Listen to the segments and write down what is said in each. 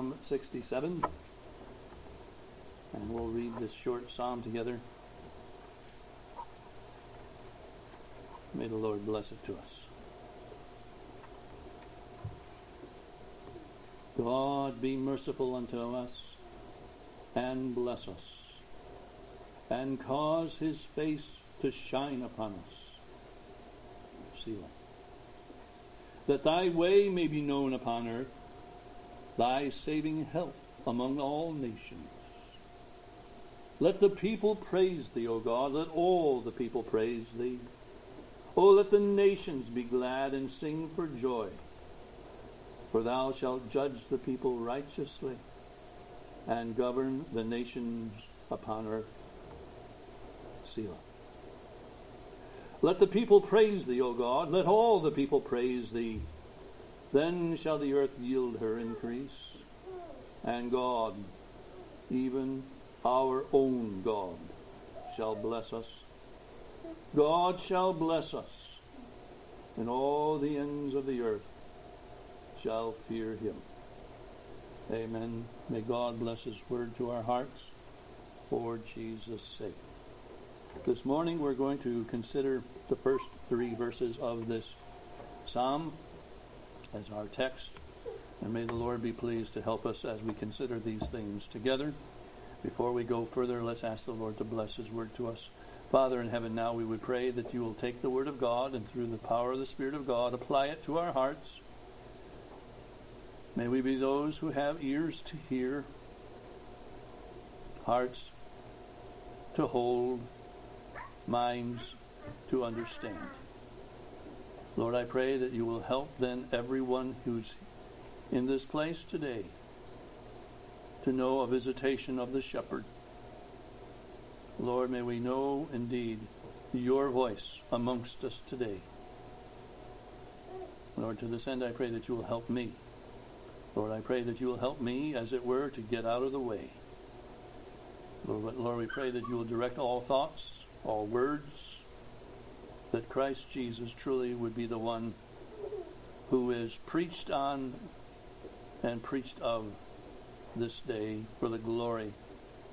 Psalm 67. And we'll read this short psalm together. May the Lord bless it to us. God be merciful unto us and bless us and cause his face to shine upon us. Selah. That thy way may be known upon earth, thy saving help among all nations. Let the people praise thee, O God. Let all the people praise thee. O let the nations be glad and sing for joy. For thou shalt judge the people righteously and govern the nations upon earth. Selah. Let the people praise thee, O God. Let all the people praise thee. Then shall the earth yield her increase. And God, even our own God, shall bless us. God shall bless us, and all the ends of the earth shall fear him. Amen. May God bless his word to our hearts for Jesus' sake. This morning we're going to consider the first three verses of this psalm as our text. And may the Lord be pleased to help us as we consider these things together. Before we go further, let's ask the Lord to bless his word to us. Father in heaven, now we would pray that you will take the word of God and through the power of the Spirit of God apply it to our hearts. May we be those who have ears to hear, hearts to hold, minds to understand. Lord, I pray that you will help then everyone who's in this place today to know a visitation of the shepherd. Lord, may we know indeed your voice amongst us today. Lord, to this end I pray that you will help me. Lord, I pray that you will help me, as it were, to get out of the way. Lord, Lord, we pray that you will direct all thoughts, all words, that Christ Jesus truly would be the one who is preached on and preached of this day for the glory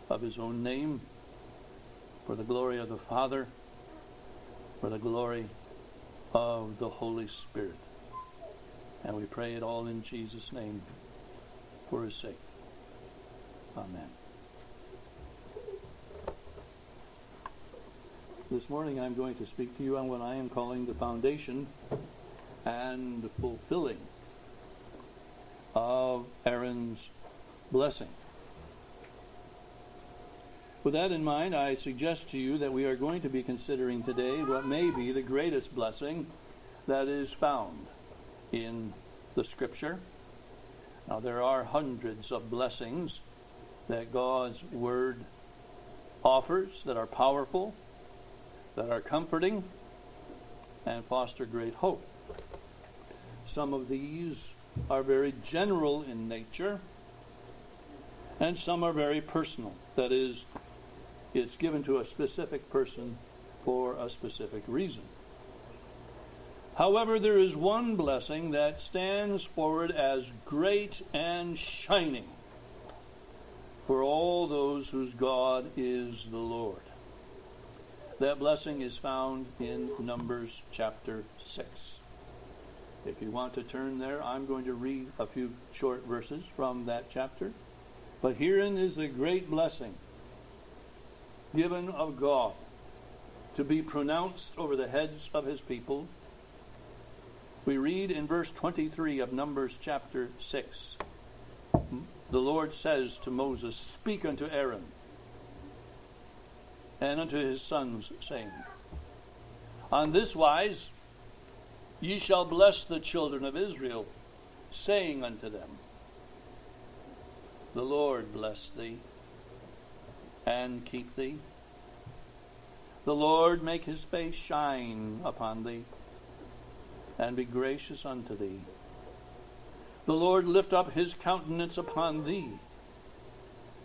of his own name, for the glory of the Father, for the glory of the Holy Spirit. And we pray it all in Jesus' name for his sake. Amen. This morning I'm going to speak to you on what I am calling the foundation and fulfilling of Aaron's blessing. With that in mind, I suggest to you that we are going to be considering today what may be the greatest blessing that is found in the Scripture. Now, there are hundreds of blessings that God's Word offers that are powerful, that are comforting, and foster great hope. Some of these are very general in nature, and some are very personal. That is, it's given to a specific person for a specific reason. However, there is one blessing that stands forward as great and shining for all those whose God is the Lord. That blessing is found in Numbers chapter 6. If you want to turn there, I'm going to read a few short verses from that chapter. But herein is the great blessing given of God to be pronounced over the heads of his people we read in verse 23 of Numbers chapter 6. The Lord says to Moses, Speak unto Aaron and unto his sons, saying, On this wise ye shall bless the children of Israel, saying unto them, The Lord bless thee and keep thee. The Lord make his face shine upon thee and be gracious unto thee. The Lord lift up his countenance upon thee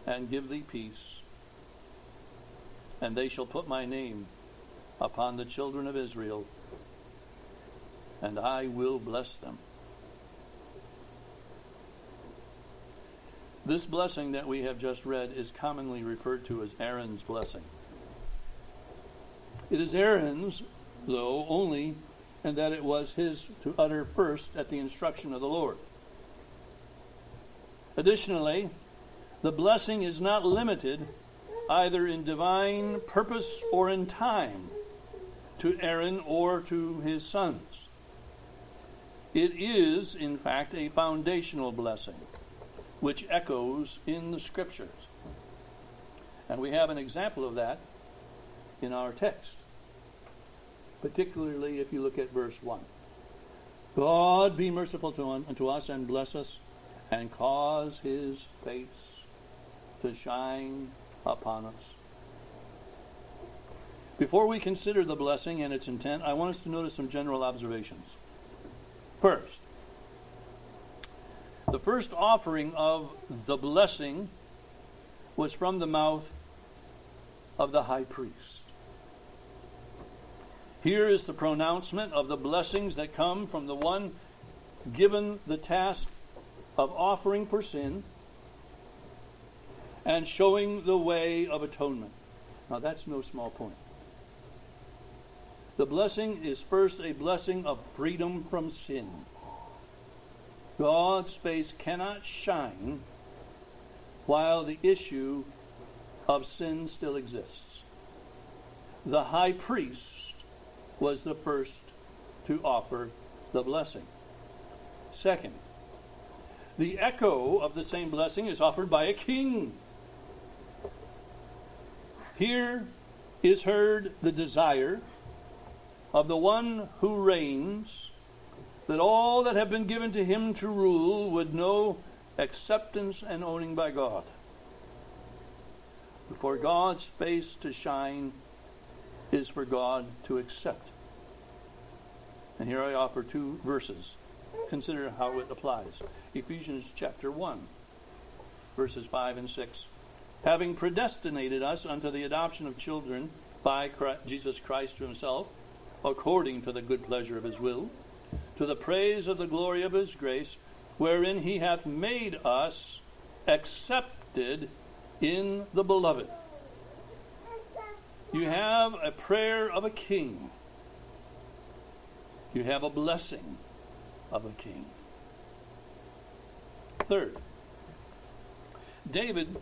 and give thee peace. And they shall put my name upon the children of Israel, and I will bless them. This blessing that we have just read is commonly referred to as Aaron's blessing. It is Aaron's, though, only, and that it was his to utter first at the instruction of the Lord. Additionally, the blessing is not limited either in divine purpose or in time to Aaron or to his sons. It is, in fact, a foundational blessing which echoes in the scriptures. And we have an example of that in our text, particularly if you look at verse 1. God be merciful to unto us and bless us and cause his face to shine upon us. Before we consider the blessing and its intent, I want us to notice some general observations. First, the first offering of the blessing was from the mouth of the high priest. Here is the pronouncement of the blessings that come from the one given the task of offering for sin and showing the way of atonement. Now, that's no small point. The blessing is first a blessing of freedom from sin. God's face cannot shine while the issue of sin still exists. The high priest was the first to offer the blessing. Second, the echo of the same blessing is offered by a king. Here is heard the desire of the one who reigns that all that have been given to him to rule would know acceptance and owning by God. For God's face to shine is for God to accept. And here I offer two verses. Consider how it applies. Ephesians chapter 1, verses 5 and 6 having predestinated us unto the adoption of children by Christ, Jesus Christ to himself, according to the good pleasure of his will, to the praise of the glory of his grace, wherein he hath made us accepted in the beloved. You have a prayer of a king. You have a blessing of a king. Third, David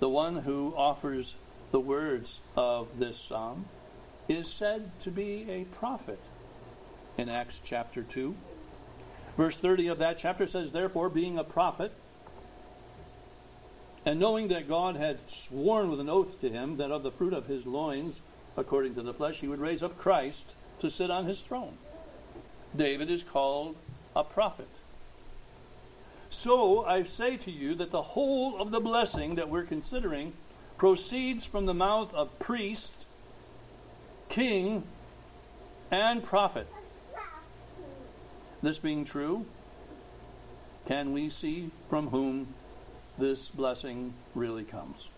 the one who offers the words of this psalm is said to be a prophet in Acts chapter 2. Verse 30 of that chapter says, Therefore, being a prophet, and knowing that God had sworn with an oath to him that of the fruit of his loins, according to the flesh, he would raise up Christ to sit on his throne. David is called a prophet. So I say to you that the whole of the blessing that we're considering proceeds from the mouth of priest, king, and prophet. This being true, can we see from whom this blessing really comes?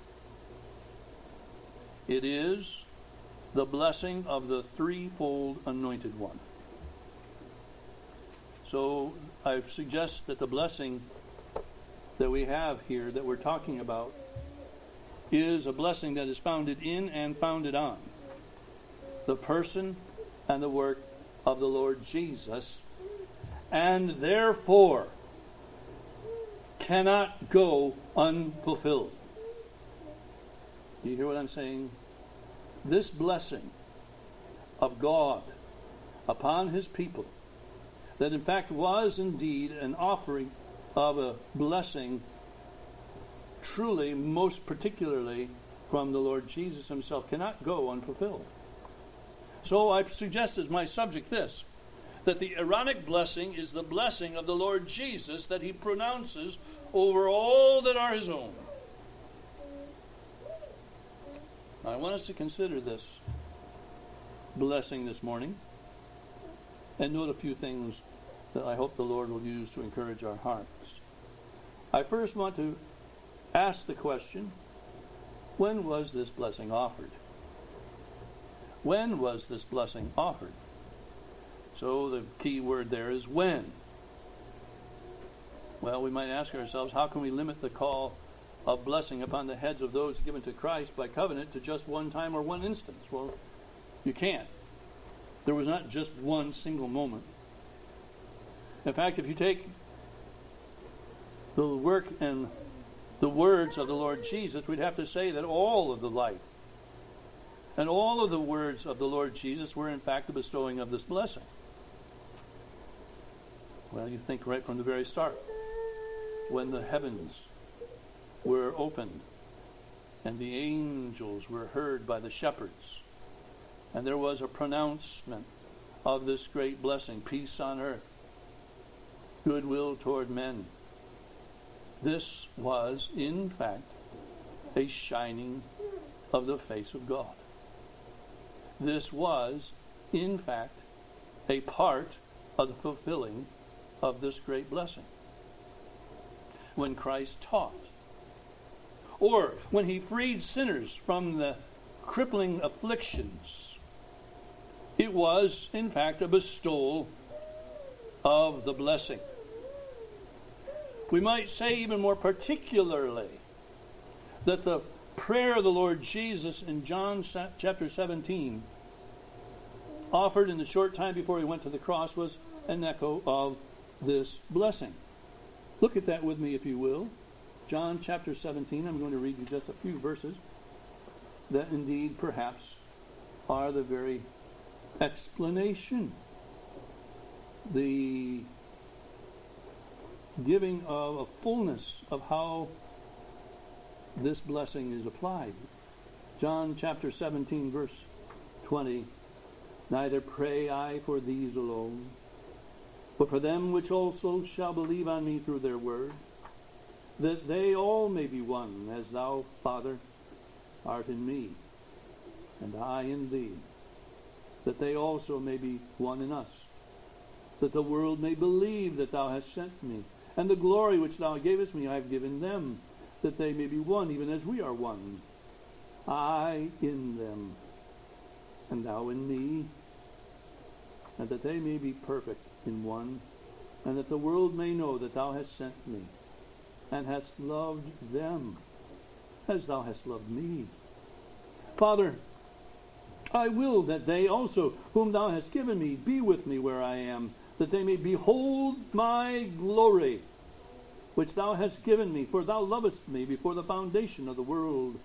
It is the blessing of the threefold anointed one. So I suggest that the blessing that we have here that we're talking about is a blessing that is founded in and founded on the person and the work of the Lord Jesus, and therefore cannot go unfulfilled. Do you hear what I'm saying? This blessing of God upon his people that in fact was indeed an offering of a blessing, truly, most particularly from the Lord Jesus himself, cannot go unfulfilled. So I suggest as my subject this that the Aaronic blessing is the blessing of the Lord Jesus that he pronounces over all that are his own. I want us to consider this blessing this morning and note a few things that I hope the Lord will use to encourage our hearts. I first want to ask the question when was this blessing offered? When was this blessing offered? So the key word there is when. Well, we might ask ourselves, how can we limit the call of blessing upon the heads of those given to Christ by covenant to just one time or one instance? Well, you can't. There was not just one single moment. In fact, if you take the work and the words of the Lord Jesus, we'd have to say that all of the light and all of the words of the Lord Jesus were, in fact, the bestowing of this blessing. Well, you think right from the very start. When the heavens were opened and the angels were heard by the shepherds, and there was a pronouncement of this great blessing peace on earth, goodwill toward men. This was, in fact, a shining of the face of God. This was, in fact, a part of the fulfilling of this great blessing. When Christ taught, or when he freed sinners from the crippling afflictions, it was, in fact, a bestowal of the blessing. We might say, even more particularly, that the prayer of the Lord Jesus in John chapter 17, offered in the short time before he went to the cross, was an echo of this blessing. Look at that with me, if you will. John chapter 17, I'm going to read you just a few verses that indeed perhaps are the very explanation, the giving of a fullness of how this blessing is applied. John chapter 17, verse 20 Neither pray I for these alone but for them which also shall believe on me through their word, that they all may be one, as thou, Father, art in me, and I in thee, that they also may be one in us, that the world may believe that thou hast sent me, and the glory which thou gavest me I have given them, that they may be one, even as we are one. I in them, and thou in me, and that they may be perfect in one, and that the world may know that thou hast sent me, and hast loved them as thou hast loved me. Father, I will that they also, whom thou hast given me, be with me where I am, that they may behold my glory, which thou hast given me, for thou lovest me before the foundation of the world.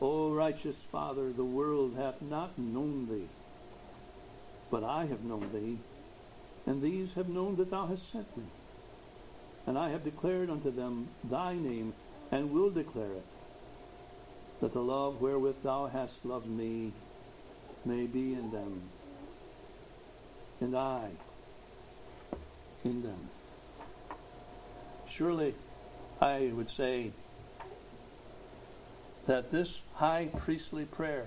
O righteous Father, the world hath not known thee, but I have known thee and these have known that thou hast sent me. And I have declared unto them thy name, and will declare it, that the love wherewith thou hast loved me may be in them, and I in them. Surely, I would say that this high priestly prayer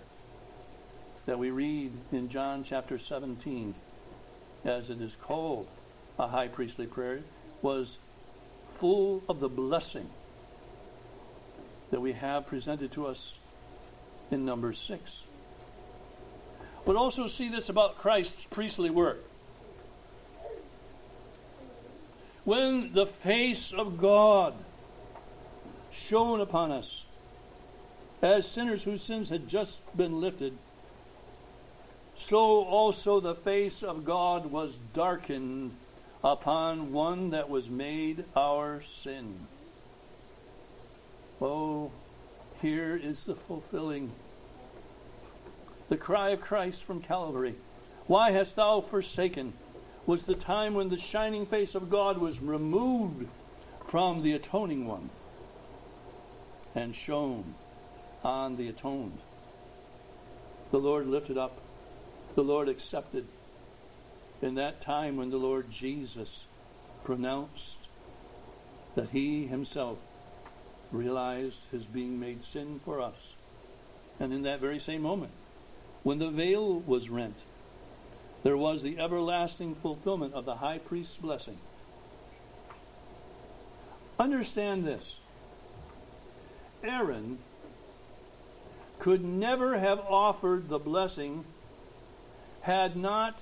that we read in John chapter 17 as it is called, a high priestly prayer, was full of the blessing that we have presented to us in number six. But also see this about Christ's priestly work. When the face of God shone upon us as sinners whose sins had just been lifted, so also the face of God was darkened upon one that was made our sin. Oh, here is the fulfilling. The cry of Christ from Calvary Why hast thou forsaken? Was the time when the shining face of God was removed from the atoning one and shone on the atoned. The Lord lifted up the Lord accepted in that time when the Lord Jesus pronounced that he himself realized his being made sin for us. And in that very same moment, when the veil was rent, there was the everlasting fulfillment of the high priest's blessing. Understand this Aaron could never have offered the blessing had not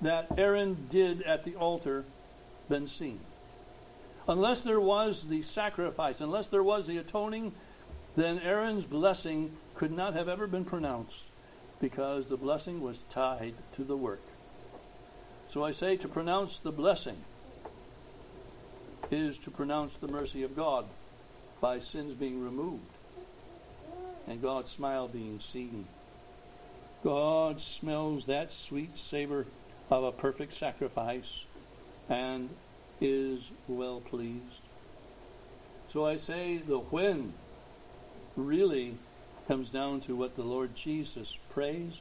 that Aaron did at the altar been seen. Unless there was the sacrifice, unless there was the atoning, then Aaron's blessing could not have ever been pronounced because the blessing was tied to the work. So I say to pronounce the blessing is to pronounce the mercy of God by sins being removed and God's smile being seen. God smells that sweet savor of a perfect sacrifice and is well pleased. So I say the when really comes down to what the Lord Jesus prays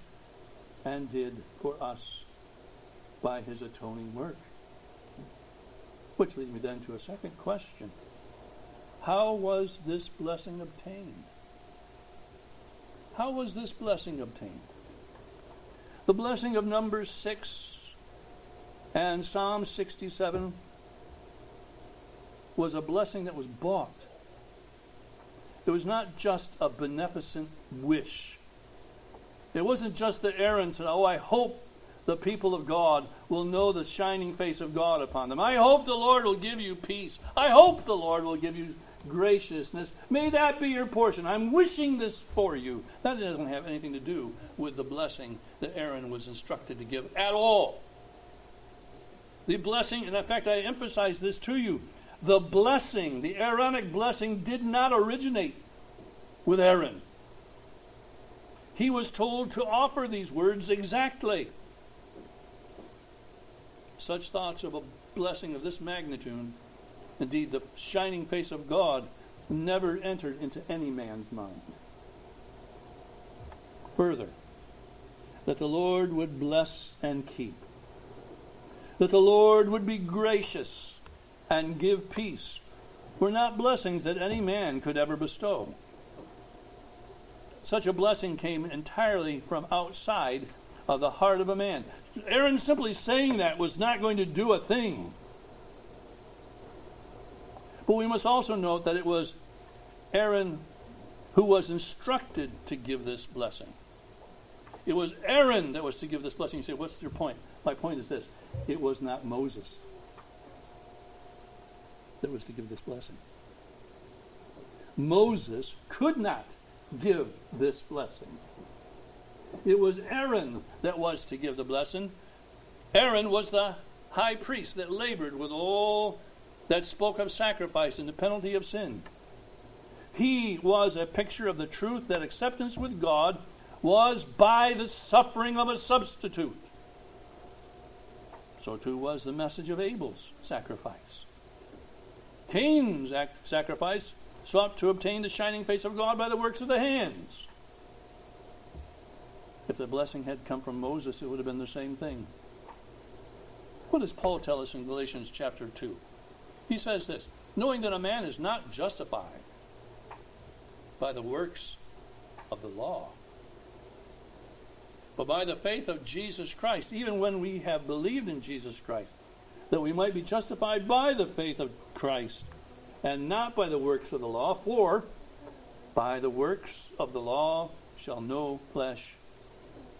and did for us by his atoning work. Which leads me then to a second question. How was this blessing obtained? How was this blessing obtained? The blessing of Numbers 6 and Psalm 67 was a blessing that was bought. It was not just a beneficent wish. It wasn't just that Aaron said, Oh, I hope the people of God will know the shining face of God upon them. I hope the Lord will give you peace. I hope the Lord will give you graciousness. May that be your portion. I'm wishing this for you. That doesn't have anything to do with the blessing that Aaron was instructed to give at all. The blessing, and in fact, I emphasize this to you the blessing, the Aaronic blessing, did not originate with Aaron. He was told to offer these words exactly. Such thoughts of a blessing of this magnitude Indeed, the shining face of God never entered into any man's mind. Further, that the Lord would bless and keep, that the Lord would be gracious and give peace were not blessings that any man could ever bestow. Such a blessing came entirely from outside of the heart of a man. Aaron simply saying that was not going to do a thing. But we must also note that it was Aaron who was instructed to give this blessing. It was Aaron that was to give this blessing. You say, What's your point? My point is this it was not Moses that was to give this blessing. Moses could not give this blessing. It was Aaron that was to give the blessing. Aaron was the high priest that labored with all that spoke of sacrifice and the penalty of sin. He was a picture of the truth that acceptance with God was by the suffering of a substitute. So too was the message of Abel's sacrifice. Cain's sacrifice sought to obtain the shining face of God by the works of the hands. If the blessing had come from Moses, it would have been the same thing. What does Paul tell us in Galatians chapter 2? He says this knowing that a man is not justified by the works of the law, but by the faith of Jesus Christ, even when we have believed in Jesus Christ, that we might be justified by the faith of Christ and not by the works of the law, for by the works of the law shall no flesh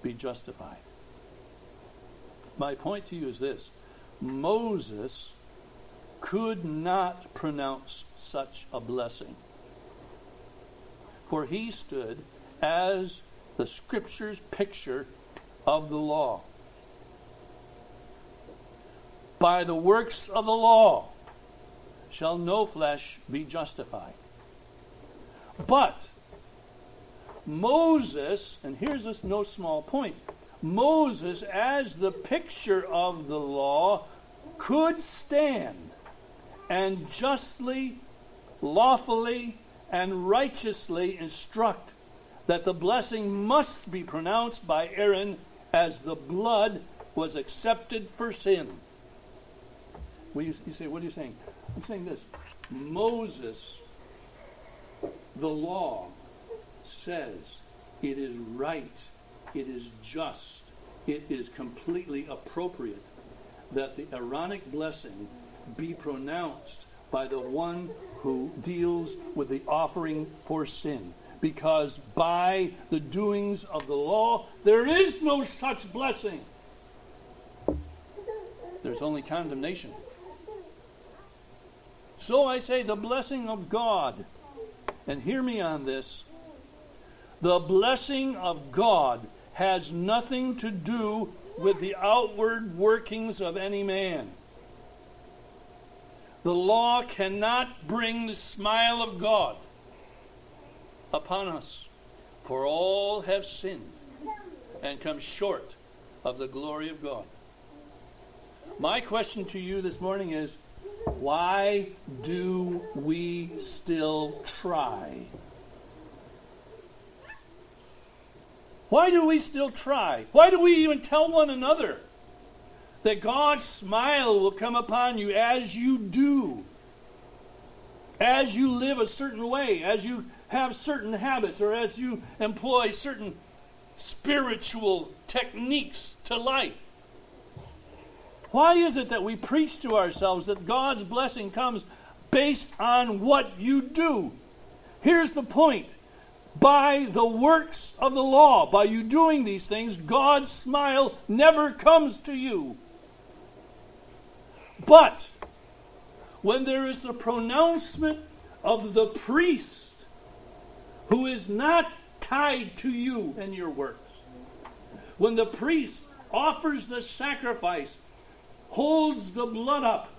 be justified. My point to you is this Moses could not pronounce such a blessing. For he stood as the Scripture's picture of the law. By the works of the law shall no flesh be justified. But Moses, and here's this no small point Moses, as the picture of the law, could stand and justly, lawfully, and righteously instruct that the blessing must be pronounced by Aaron as the blood was accepted for sin. You say, what are you saying? I'm saying this. Moses, the law, says it is right, it is just, it is completely appropriate that the Aaronic blessing be pronounced by the one who deals with the offering for sin. Because by the doings of the law, there is no such blessing. There's only condemnation. So I say, the blessing of God, and hear me on this the blessing of God has nothing to do with the outward workings of any man. The law cannot bring the smile of God upon us, for all have sinned and come short of the glory of God. My question to you this morning is why do we still try? Why do we still try? Why do we even tell one another that God's smile will come upon you as you do? As you live a certain way, as you have certain habits, or as you employ certain spiritual techniques to life. Why is it that we preach to ourselves that God's blessing comes based on what you do? Here's the point. By the works of the law, by you doing these things, God's smile never comes to you. But when there is the pronouncement of the priest who is not tied to you and your works, when the priest offers the sacrifice holds the blood up.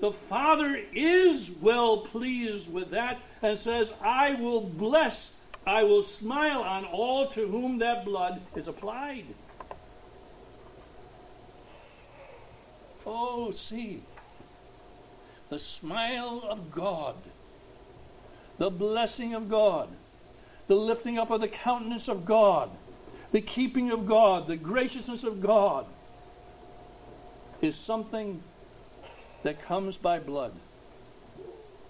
The Father is well pleased with that and says, I will bless, I will smile on all to whom that blood is applied. Oh, see, the smile of God, the blessing of God, the lifting up of the countenance of God, the keeping of God, the graciousness of God is something that comes by blood,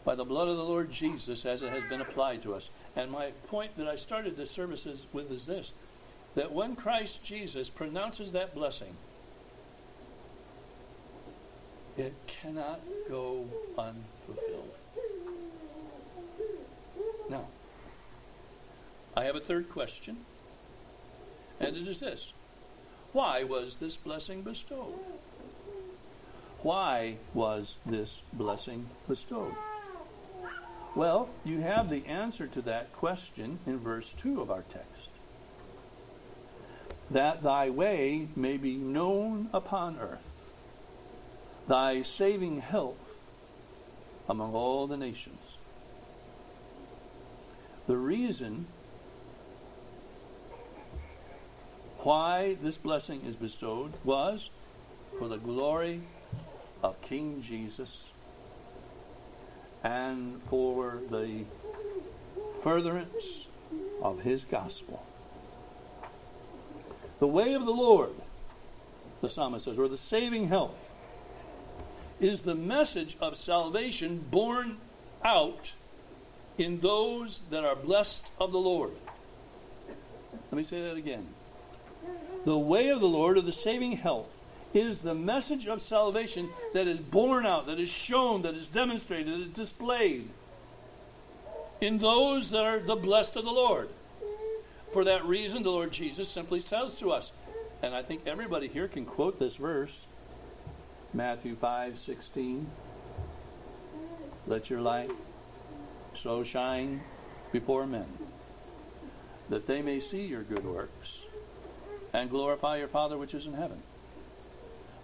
by the blood of the Lord Jesus as it has been applied to us. And my point that I started this service with is this that when Christ Jesus pronounces that blessing, it cannot go unfulfilled. Now, I have a third question, and it is this Why was this blessing bestowed? Why was this blessing bestowed? Well, you have the answer to that question in verse 2 of our text. That thy way may be known upon earth, thy saving health among all the nations. The reason why this blessing is bestowed was for the glory of King Jesus and for the furtherance of his gospel. The way of the Lord, the psalmist says, or the saving help, is the message of salvation born out in those that are blessed of the Lord. Let me say that again. The way of the Lord, or the saving help, is the message of salvation that is borne out, that is shown, that is demonstrated, that is displayed in those that are the blessed of the Lord. For that reason, the Lord Jesus simply tells to us, and I think everybody here can quote this verse Matthew 5 16. Let your light so shine before men that they may see your good works and glorify your Father which is in heaven.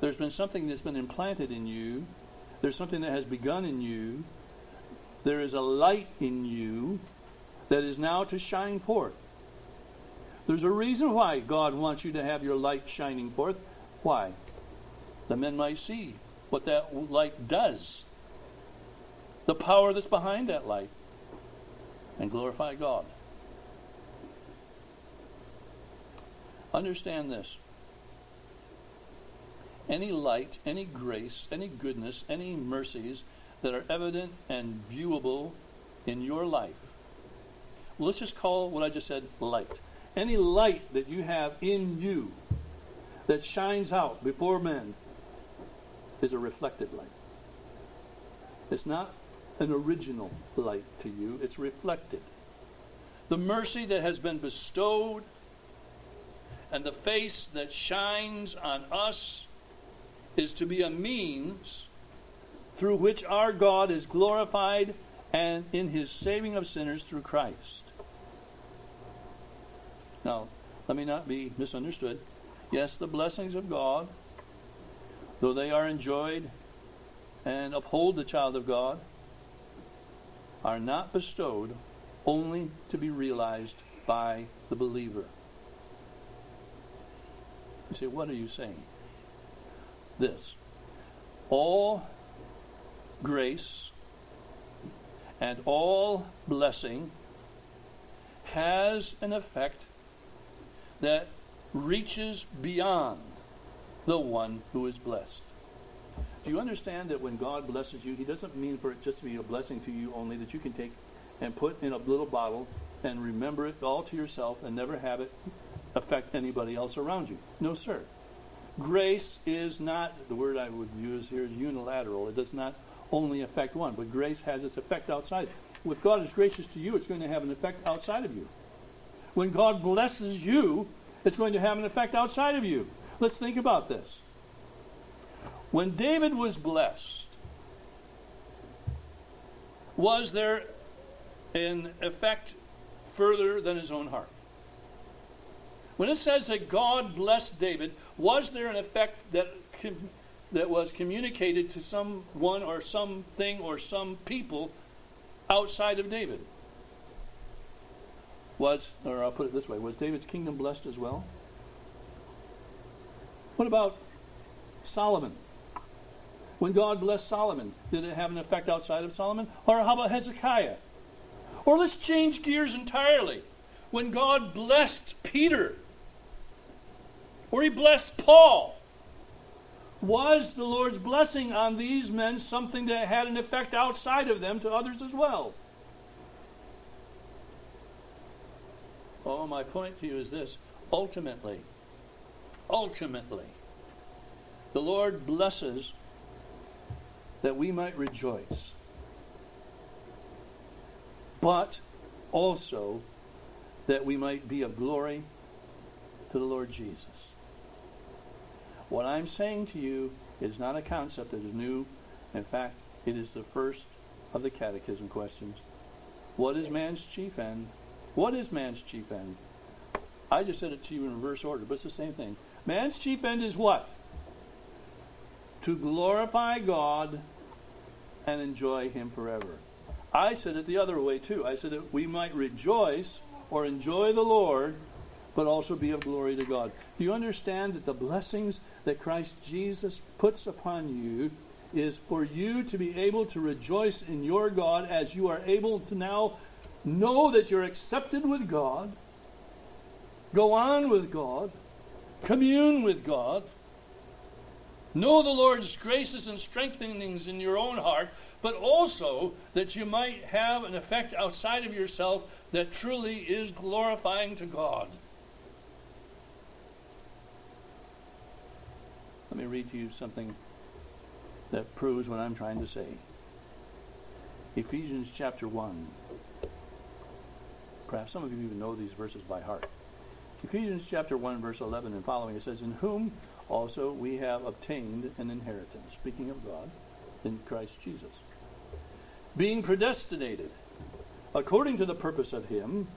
There's been something that's been implanted in you. There's something that has begun in you. There is a light in you that is now to shine forth. There's a reason why God wants you to have your light shining forth. Why? The men might see what that light does, the power that's behind that light, and glorify God. Understand this any light, any grace, any goodness, any mercies that are evident and viewable in your life. let's just call what I just said light. Any light that you have in you that shines out before men is a reflected light. It's not an original light to you, it's reflected. The mercy that has been bestowed and the face that shines on us is to be a means through which our God is glorified and in his saving of sinners through Christ. Now, let me not be misunderstood. Yes, the blessings of God, though they are enjoyed and uphold the child of God, are not bestowed only to be realized by the believer. You say, what are you saying? This. All grace and all blessing has an effect that reaches beyond the one who is blessed. Do you understand that when God blesses you, He doesn't mean for it just to be a blessing to you only that you can take and put in a little bottle and remember it all to yourself and never have it affect anybody else around you? No, sir. Grace is not, the word I would use here is unilateral. It does not only affect one, but grace has its effect outside. If God is gracious to you, it's going to have an effect outside of you. When God blesses you, it's going to have an effect outside of you. Let's think about this. When David was blessed, was there an effect further than his own heart? When it says that God blessed David, was there an effect that that was communicated to someone or something or some people outside of David? Was, or I'll put it this way, was David's kingdom blessed as well? What about Solomon? When God blessed Solomon, did it have an effect outside of Solomon? Or how about Hezekiah? Or let's change gears entirely. When God blessed Peter, or he blessed Paul, was the Lord's blessing on these men something that had an effect outside of them to others as well? Oh, my point to you is this ultimately, ultimately, the Lord blesses that we might rejoice, but also that we might be of glory to the Lord Jesus. What I'm saying to you is not a concept that is new. In fact, it is the first of the catechism questions. What is man's chief end? What is man's chief end? I just said it to you in reverse order, but it's the same thing. Man's chief end is what? To glorify God and enjoy Him forever. I said it the other way too. I said that we might rejoice or enjoy the Lord, but also be of glory to God. Do you understand that the blessings that Christ Jesus puts upon you is for you to be able to rejoice in your God as you are able to now know that you're accepted with God, go on with God, commune with God, know the Lord's graces and strengthenings in your own heart, but also that you might have an effect outside of yourself that truly is glorifying to God. Let me read to you something that proves what I'm trying to say. Ephesians chapter 1. Perhaps some of you even know these verses by heart. Ephesians chapter 1, verse 11 and following, it says, In whom also we have obtained an inheritance, speaking of God, in Christ Jesus. Being predestinated, according to the purpose of Him,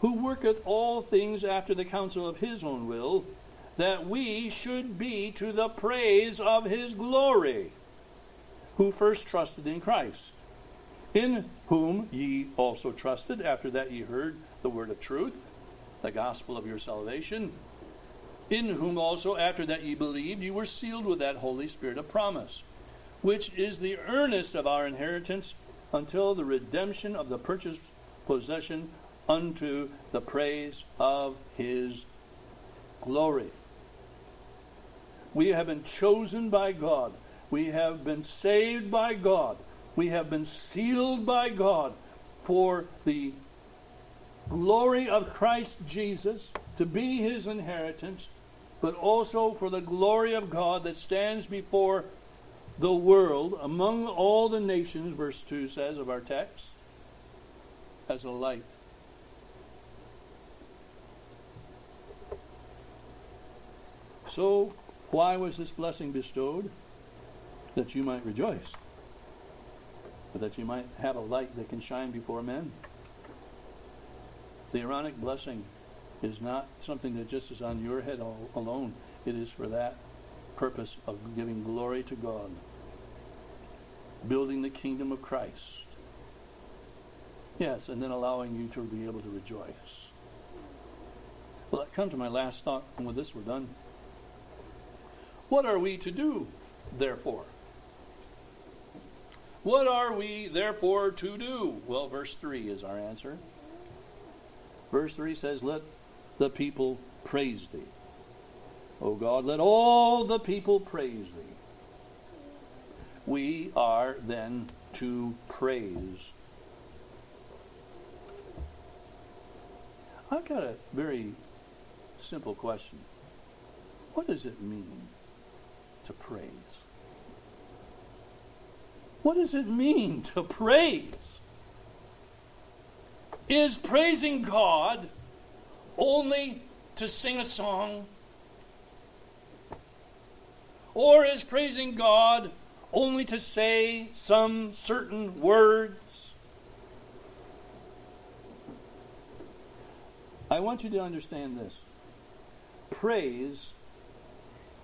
who worketh all things after the counsel of His own will, that we should be to the praise of His glory, who first trusted in Christ in whom ye also trusted, after that ye heard the word of truth, the gospel of your salvation, in whom also, after that ye believed, ye were sealed with that Holy Spirit of promise, which is the earnest of our inheritance until the redemption of the purchased possession unto the praise of his glory. We have been chosen by God. We have been saved by God. We have been sealed by God for the glory of Christ Jesus to be his inheritance, but also for the glory of God that stands before the world among all the nations, verse 2 says of our text, as a light. So, why was this blessing bestowed? That you might rejoice. but that you might have a light that can shine before men. The Aaronic blessing is not something that just is on your head all, alone. It is for that purpose of giving glory to God, building the kingdom of Christ. Yes, and then allowing you to be able to rejoice. Well, I come to my last thought, and with this we're done. What are we to do, therefore? What are we, therefore, to do? Well, verse 3 is our answer. Verse 3 says, Let the people praise thee. O God, let all the people praise thee. We are then to praise. I've got a very simple question. What does it mean to praise? What does it mean to praise? Is praising God only to sing a song? Or is praising God only to say some certain words? I want you to understand this. Praise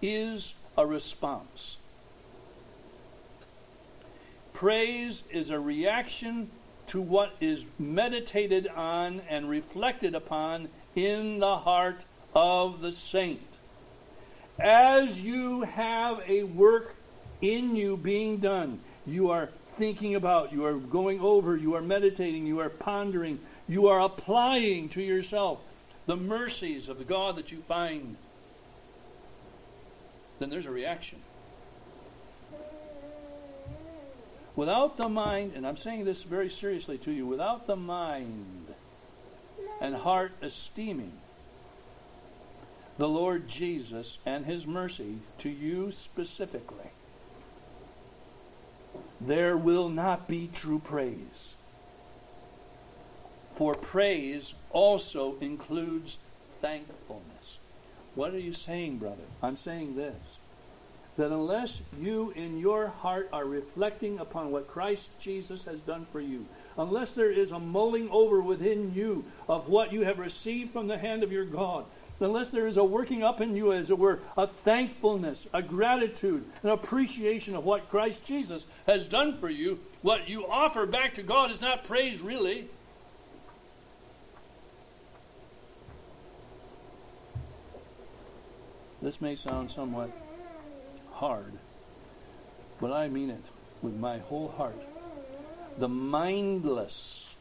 is a response. Praise is a reaction to what is meditated on and reflected upon in the heart of the saint. As you have a work in you being done, you are thinking about, you are going over, you are meditating, you are pondering, you are applying to yourself the mercies of the God that you find, then there's a reaction. Without the mind, and I'm saying this very seriously to you, without the mind and heart esteeming the Lord Jesus and his mercy to you specifically, there will not be true praise. For praise also includes thankfulness. What are you saying, brother? I'm saying this that unless you in your heart are reflecting upon what Christ Jesus has done for you, unless there is a mulling over within you of what you have received from the hand of your God, unless there is a working up in you, as it were, a thankfulness, a gratitude, an appreciation of what Christ Jesus has done for you, what you offer back to God is not praise, really. This may sound somewhat hard, but I mean it with my whole heart. The mindless,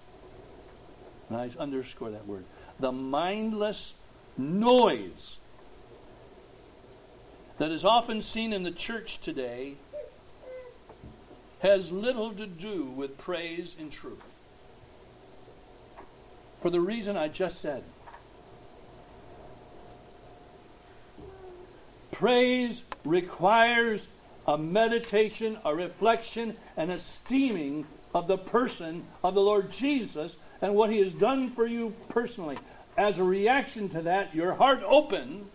and I underscore that word, the mindless noise that is often seen in the church today has little to do with praise and truth. For the reason I just said. Praise requires a meditation, a reflection, and esteeming of the person of the Lord Jesus and what he has done for you personally. As a reaction to that, your heart opens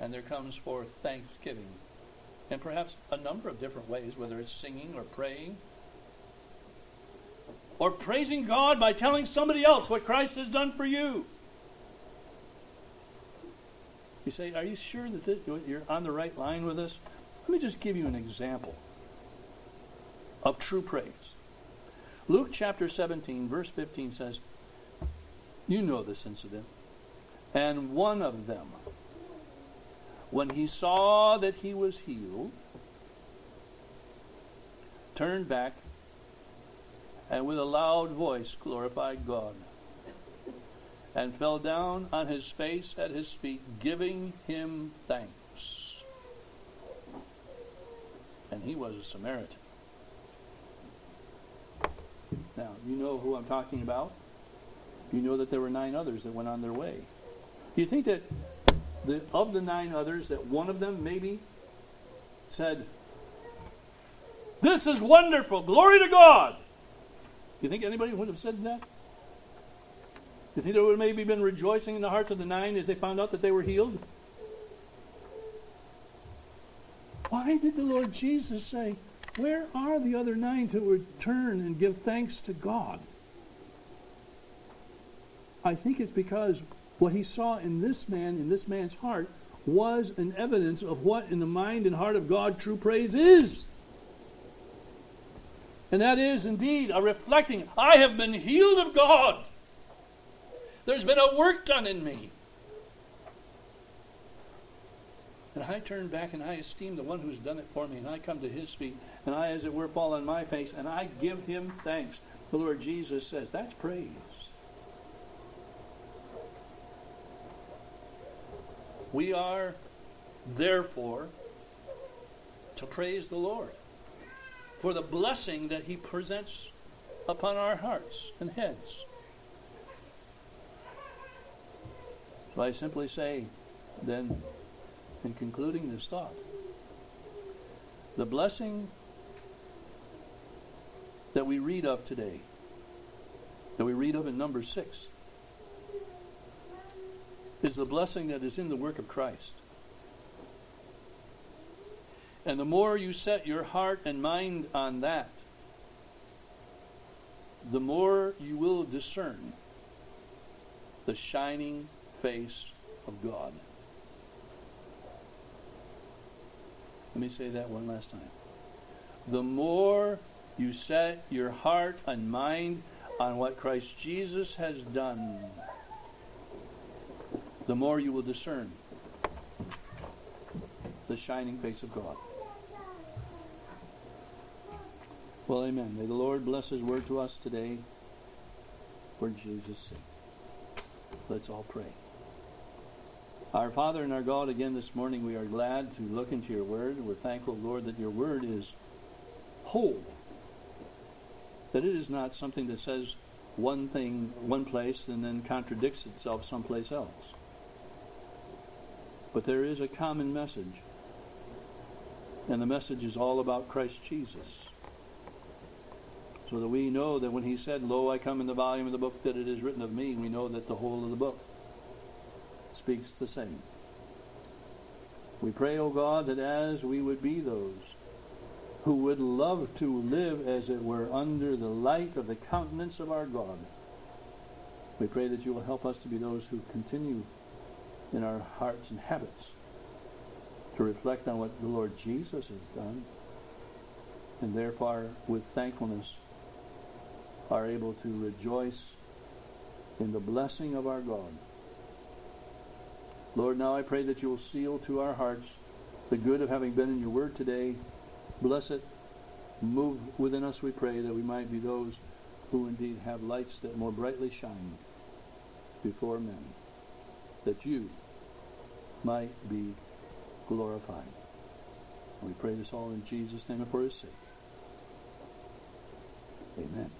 and there comes forth thanksgiving. And perhaps a number of different ways, whether it's singing or praying or praising God by telling somebody else what Christ has done for you. You say, Are you sure that this, you're on the right line with this? Let me just give you an example of true praise. Luke chapter 17, verse 15 says, You know this incident. And one of them, when he saw that he was healed, turned back and with a loud voice glorified God and fell down on his face at his feet, giving him thanks. And he was a Samaritan. Now, you know who I'm talking about. You know that there were nine others that went on their way. Do you think that the, of the nine others, that one of them maybe said, This is wonderful, glory to God? Do you think anybody would have said that? Do you think there would have maybe been rejoicing in the hearts of the nine as they found out that they were healed? Why did the Lord Jesus say, Where are the other nine to return and give thanks to God? I think it's because what he saw in this man, in this man's heart, was an evidence of what in the mind and heart of God true praise is. And that is indeed a reflecting, I have been healed of God. There's been a work done in me. And I turn back and I esteem the one who's done it for me. And I come to his feet and I, as it were, fall on my face and I give him thanks. The Lord Jesus says, that's praise. We are, therefore, to praise the Lord for the blessing that He presents upon our hearts and heads. I simply say, then, in concluding this thought, the blessing that we read of today, that we read of in number six, is the blessing that is in the work of Christ. And the more you set your heart and mind on that, the more you will discern the shining face of God. Let me say that one last time. The more you set your heart and mind on what Christ Jesus has done, the more you will discern the shining face of God. Well, amen. May the Lord bless His word to us today for Jesus' sake. Let's all pray. Our Father and our God, again this morning we are glad to look into your word. We're thankful, Lord, that your word is whole. That it is not something that says one thing one place and then contradicts itself someplace else. But there is a common message. And the message is all about Christ Jesus. So that we know that when he said, Lo, I come in the volume of the book that it is written of me, we know that the whole of the book speaks the same. We pray, O God, that as we would be those who would love to live, as it were, under the light of the countenance of our God, we pray that you will help us to be those who continue in our hearts and habits to reflect on what the Lord Jesus has done, and therefore, with thankfulness, are able to rejoice in the blessing of our God. Lord, now I pray that you will seal to our hearts the good of having been in your word today. Bless it. Move within us, we pray, that we might be those who indeed have lights that more brightly shine before men that you might be glorified. we pray this all in Jesus' name and for his sake. Amen.